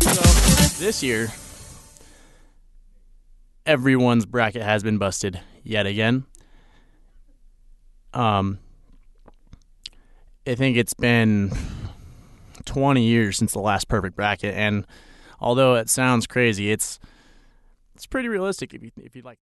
So this year, everyone's bracket has been busted yet again. Um, I think it's been 20 years since the last perfect bracket, and although it sounds crazy, it's it's pretty realistic if you if you like.